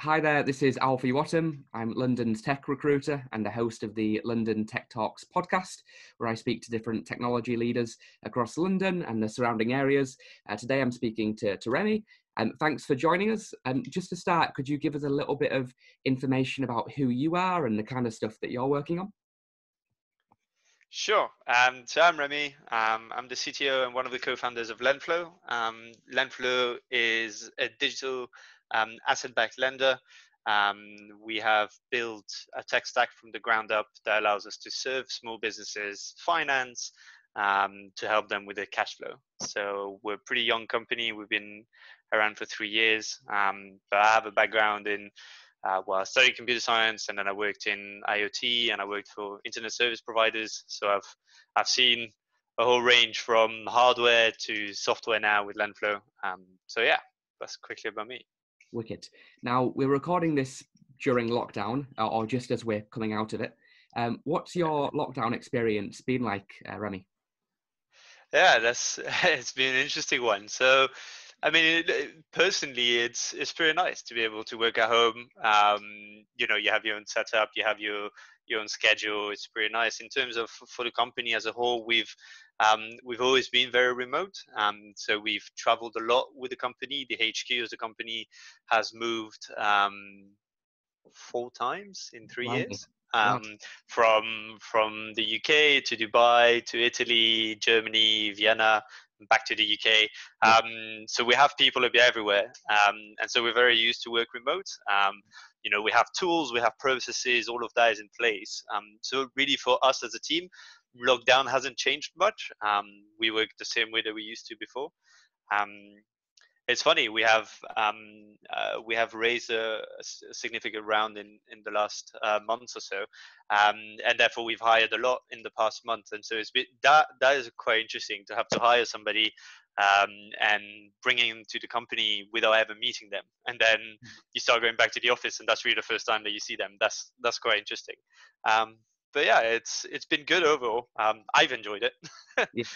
Hi there, this is Alfie Wattam. I'm London's tech recruiter and the host of the London Tech Talks podcast, where I speak to different technology leaders across London and the surrounding areas. Uh, today I'm speaking to, to Rémi. Um, thanks for joining us. Um, just to start, could you give us a little bit of information about who you are and the kind of stuff that you're working on? Sure. Um, so I'm Rémi. Um, I'm the CTO and one of the co-founders of Lendflow. Um, Lendflow is a digital um, asset-backed lender. Um, we have built a tech stack from the ground up that allows us to serve small businesses finance um, to help them with their cash flow. So we're a pretty young company. We've been around for three years, um, but I have a background in uh, well, I studied computer science and then I worked in IoT and I worked for internet service providers. So I've I've seen a whole range from hardware to software now with Lendflow. Um, so yeah, that's quickly about me. Wicked. Now we're recording this during lockdown, uh, or just as we're coming out of it. Um, what's your lockdown experience been like, uh, Rémi? Yeah, that's it's been an interesting one. So, I mean, it, personally, it's it's pretty nice to be able to work at home. Um, you know, you have your own setup, you have your your own schedule. It's pretty nice. In terms of for the company as a whole, we've um, we've always been very remote. Um, so we've traveled a lot with the company. The HQ of the company has moved um, four times in three wow. years. Um. From from the UK to Dubai to Italy, Germany, Vienna, back to the UK. Um, so we have people everywhere, um, and so we're very used to work remote. Um, you know, we have tools, we have processes, all of that is in place. Um, so really, for us as a team, lockdown hasn't changed much. Um, we work the same way that we used to before. Um, it's funny we have um, uh, we have raised a, a, significant round in in the last uh, months or so, um, and therefore we've hired a lot in the past month. And so it's been, that that is quite interesting to have to hire somebody um, and bringing them to the company without ever meeting them, and then hmm. you start going back to the office, and that's really the first time that you see them. That's that's quite interesting. But yeah, it's it's been good overall. Um, I've enjoyed it. yes.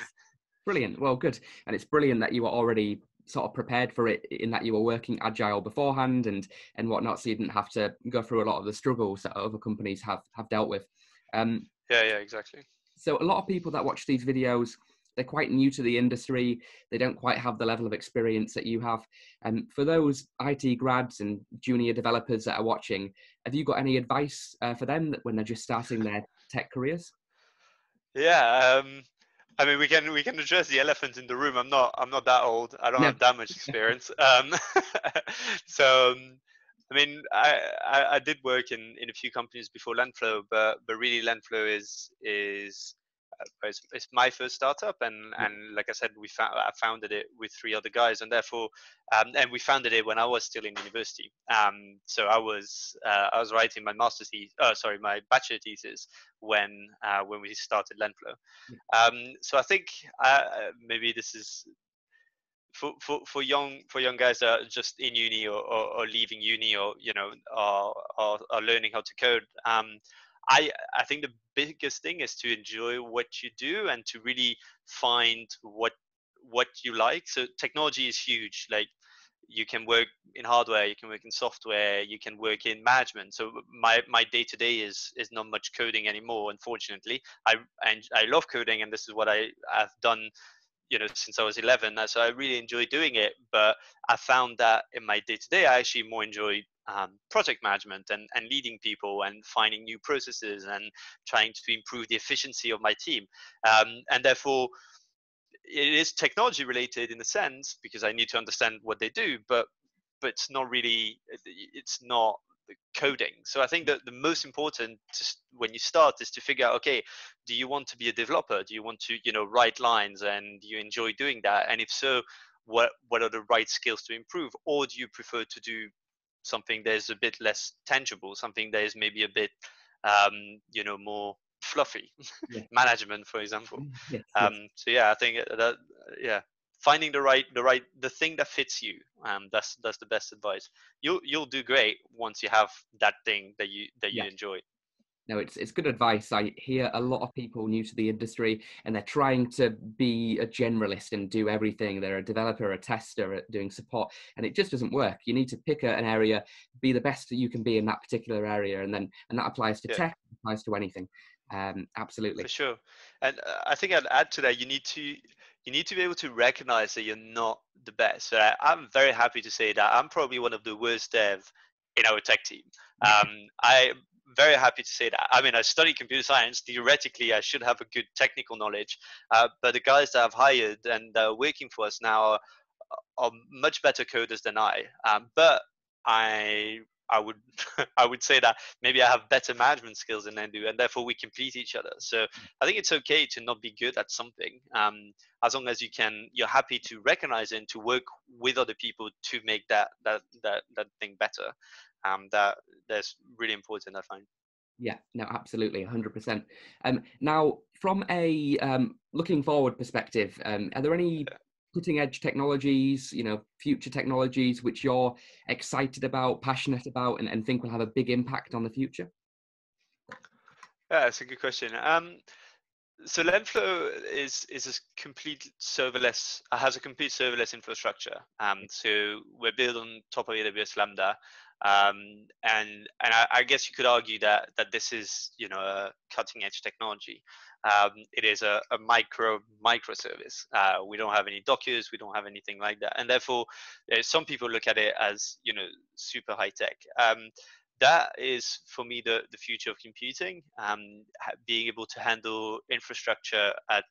Brilliant. Well, good. And it's brilliant that you were already sort of prepared for it in that you were working agile beforehand and and whatnot, so you didn't have to go through a lot of the struggles that other companies have have dealt with. Um, yeah, yeah, exactly. So a lot of people that watch these videos they're quite new to the industry. They don't quite have the level of experience that you have. And um, for those IT grads and junior developers that are watching, have you got any advice uh, for them when they're just starting their tech careers? Yeah, um, I mean, we can we can address the elephant in the room. I'm not I'm not that old. I don't no. have that much experience. um, so. Um, I mean, I, I, I, did work in, in a few companies before Lendflow, but but really Lendflow is is it's, it's, my first startup, and and like I said, we found I founded it with three other guys, and therefore, um, and we founded it when I was still in university. Um, so I was uh, I was writing my master's thesis, uh, sorry, my bachelor thesis when uh, when we started Lendflow. Um, so I think uh, maybe this is for, for, for young for young guys that are just in uni or, or, or leaving uni or you know are, are, are learning how to code um, I I think the biggest thing is to enjoy what you do and to really find what what you like. So technology is huge. Like you can work in hardware, you can work in software, you can work in management. So my my day to day is is not much coding anymore. Unfortunately, I and I love coding, and this is what I have done you know since i was 11 so i really enjoy doing it but i found that in my day to day i actually more enjoy um, project management and, and leading people and finding new processes and trying to improve the efficiency of my team. Um, and therefore, it is technology related in a sense because I need to understand what they do, but but it's not really it's not coding. So I think that the most important to, when you start is to figure out okay, do you want to be a developer? Do you want to you know write lines and you enjoy doing that? And if so, what what are the right skills to improve, or do you prefer to do something that is a bit less tangible, something that is maybe a bit, um, you know, more fluffy, yeah. management, for example. Mm, yes, um, yes. So yeah, I think that yeah, finding the right the right the thing that fits you. Um, that's that's the best advice. You'll you'll do great once you have that thing that you that you enjoy. no, it's it's good advice. I hear a lot of people new to the industry, and they're trying to be a generalist and do everything. They're a developer, a tester, doing support, and it just doesn't work. You need to pick an area, be the best that you can be in that particular area, and then and that applies to yeah. tech, applies to anything. Um, absolutely, for sure. And uh, I think I'd add to that. You need to you need to be able to recognize that you're not the best. So I'm very happy to say that I'm probably one of the worst dev in our tech team. Um, I very happy to say that. I mean, I study computer science. Theoretically, I should have a good technical knowledge. Uh, but the guys that I've hired and uh, working for us now are, are much better coders than I. Um, but I I would I would say that maybe I have better management skills than they do, and therefore we complete each other. So I think it's okay to not be good at something, um, as long as you can. You're happy to recognize it and to work with other people to make that that that that thing better um, that that's really important. I find. Yeah, no, absolutely, 100%. Um, now, from a um, looking forward perspective, um, are there any cutting edge technologies, you know, future technologies which you're excited about, passionate about, and, and think will have a big impact on the future? Yeah, that's a good question. Um, so Lendflow is is a complete serverless has a complete serverless infrastructure. Um, so we're built on top of AWS Lambda, um, and and I, I, guess you could argue that that this is you know a cutting edge technology. Um, it is a, a micro microservice. Uh, we don't have any Dockers, we don't have anything like that, and therefore uh, some people look at it as you know super high tech. Um, that is for me the, the future of computing um, being able to handle infrastructure at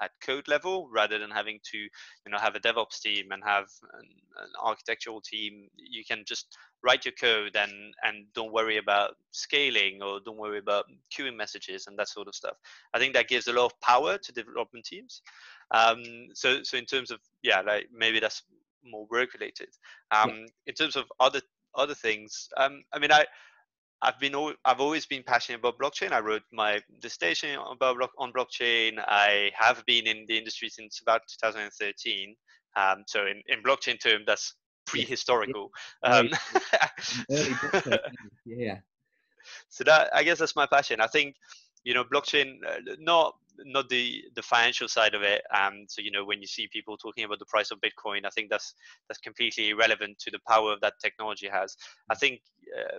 at code level rather than having to you know have a devops team and have an, an, architectural team you can just write your code and and don't worry about scaling or don't worry about queuing messages and that sort of stuff i think that gives a lot of power to development teams um, so so in terms of yeah like maybe that's more work related um, yeah. in terms of other other things um, i mean i I've been I've always been passionate about blockchain. I wrote my dissertation about on blockchain. I have been in the industry since about 2013. Um, so in, in blockchain term, that's prehistorical. Um, yeah. So that I guess that's my passion. I think you know blockchain uh, not not the the financial side of it um so you know when you see people talking about the price of bitcoin i think that's that's completely irrelevant to the power that technology has i mm. think uh,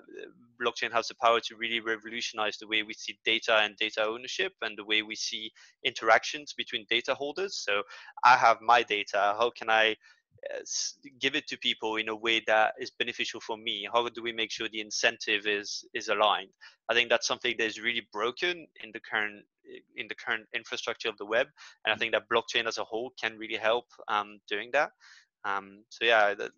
blockchain has the power to really revolutionize the way we see data and data ownership and the way we see interactions between data holders so i have my data how can i give it to people in a way that is beneficial for me? How do we make sure the incentive is is aligned? I think that's something that is really broken in the current in the current infrastructure of the web and i mm. think that blockchain as a whole can really help um, doing that. Um, so yeah the,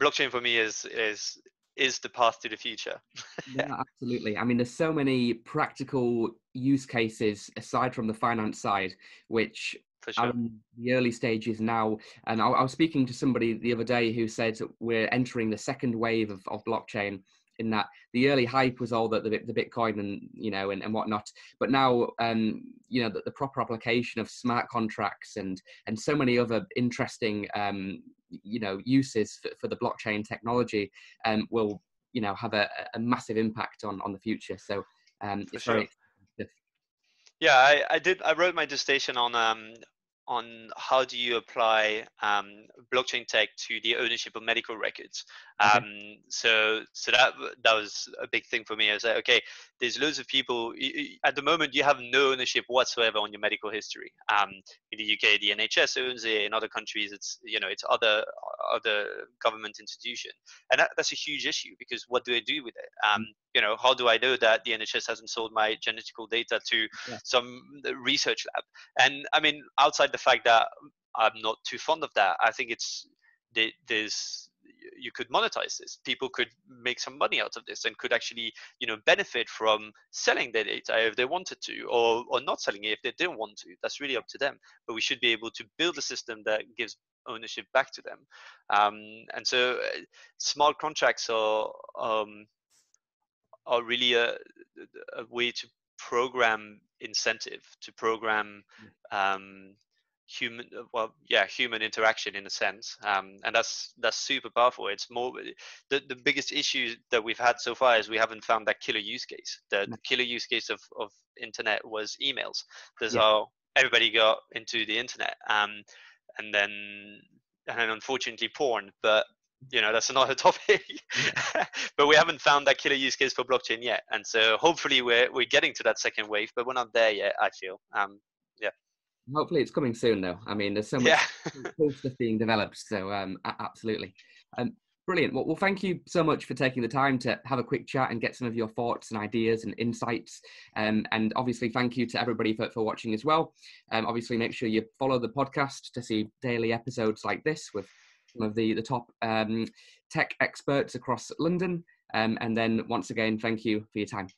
blockchain for me is is is the path to the future. Yeah absolutely. I mean there's so many practical use cases aside from the finance side which sure. the early stages now. And I, I, was speaking to somebody the other day who said we're entering the second wave of, of blockchain. In that the early hype was all the, the, the Bitcoin and you know and, and whatnot, but now um, you know the, the proper application of smart contracts and and so many other interesting um, you know uses for, for the blockchain technology um, will you know have a, a massive impact on on the future. So um, it's sure. very yeah, I, I did. I wrote my dissertation on um, on how do you apply um, blockchain tech to the ownership of medical records. Okay. Um, so so that that was a big thing for me. I was like, okay, there's loads of people at the moment you have no ownership whatsoever on your medical history. Um, in the UK, the NHS owns it. In other countries, it's you know it's other other government institution, and that, that's a huge issue because what do I do with it? You know, how do I know that the NHS hasn't sold my genetical data to yeah. some research lab? And I mean, outside the fact that I'm not too fond of that, I think it's there's you could monetize this people could make some money out of this and could actually you know benefit from selling their data if they wanted to or or not selling it if they didn't want to that's really up to them but we should be able to build a system that gives ownership back to them um, and so uh, smart contracts are um, are really a, a way to program incentive to program mm. um, human well yeah human interaction in a sense um, and that's that's super powerful it's more the, the biggest issue that we've had so far is we haven't found that killer use case the, the killer use case of, of internet was emails that's yeah. how everybody got into the internet um, and then and then unfortunately porn but you know that's another topic. But we haven't found that killer use case for blockchain yet and so hopefully we're we're getting to that second wave but we're not there yet i feel. Um yeah. Hopefully it's coming soon though. I mean there's so much yeah. stuff being developed so um absolutely. Um brilliant. Well, well thank you so much for taking the time to have a quick chat and get some of your thoughts and ideas and insights. Um, and obviously thank you to everybody for, for watching as well. Um, obviously make sure you follow the podcast to see daily episodes like this with of the, the top um, tech experts across London. Um, and then once again, thank you for your time.